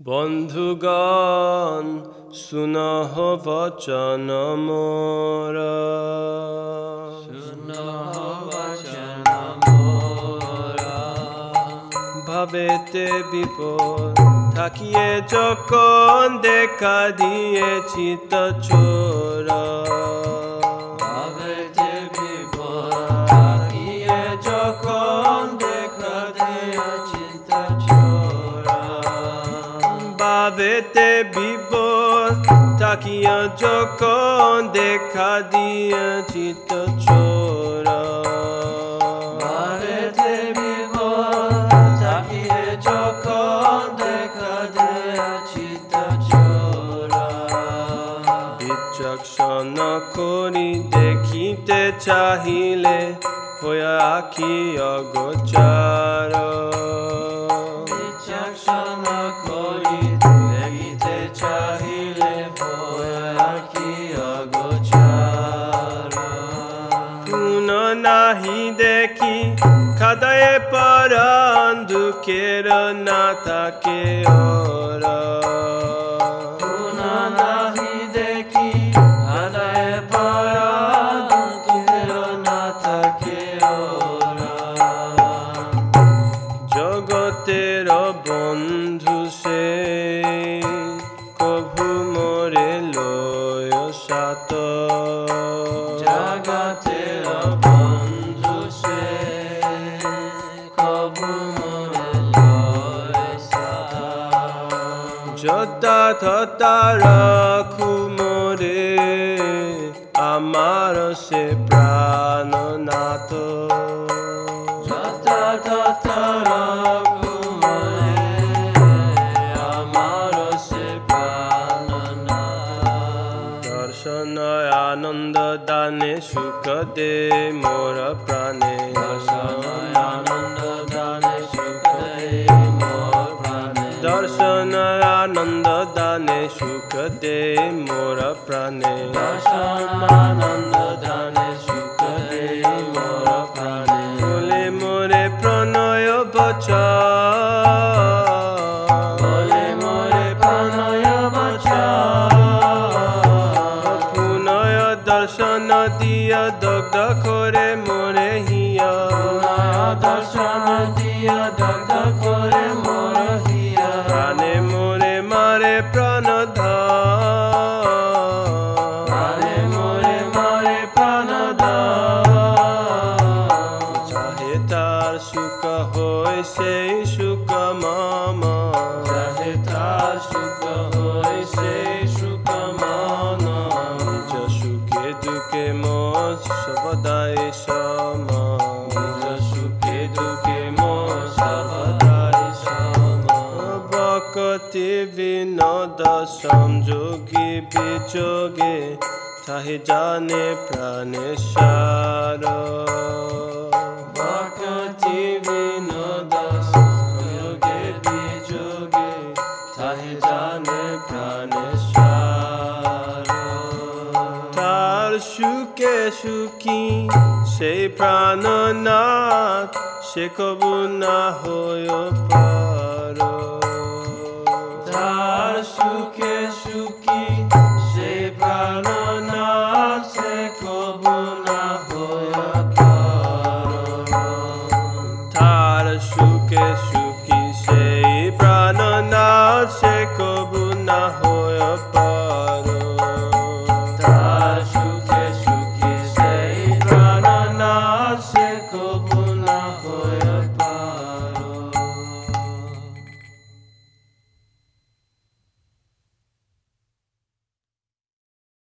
বন্ধুগণ সুনহ বচন মোর। ভাবেতে বিপদ থাকিয়ে যখন দেখা দিয়েছি তো চোর। তাকিয়া যখন দেখা দিয়েছি তো চোর। বিচক্ষণ করি দেখিতে চাহিলে হইয়া আখি অগোচার? rindeki cada é e parandu kera nata ke ora. যথা তথা রাখু মোরে আমার সে প্রাণনাথ যথা তথা রাখু দর্শন আনন্দ দানে সুখ দে মোর প্রাণে। সুখ দে মোর প্রাণে। আনন্দ দানে সুখ দে মোর প্রাণে। বলে মোরে প্রণয় বচা বলে মোরে প্রণয় বচা পুনয় দর্শন দিয়া দগ্ধ করে মোরে হিয়া। দর্শন দিয়া দগ্ধ করে সমা নিজ সুখে দুঃখে মোর সবদাই সমা ভকতি বিনোদ, সংযোগী বিযোগে চাহে জানে প্রাণেশ্বর ভকতি বিনোদ, সংযোগে বিযোগে চাহে জানে প্রাণেশ্বর সুখে সুখী সেই প্রাণনাথ, সে কবু না হয়ে পার। সুখে সুখী সেই প্রাণনাথ, সে কবু না হয়ে পার। তার সুখে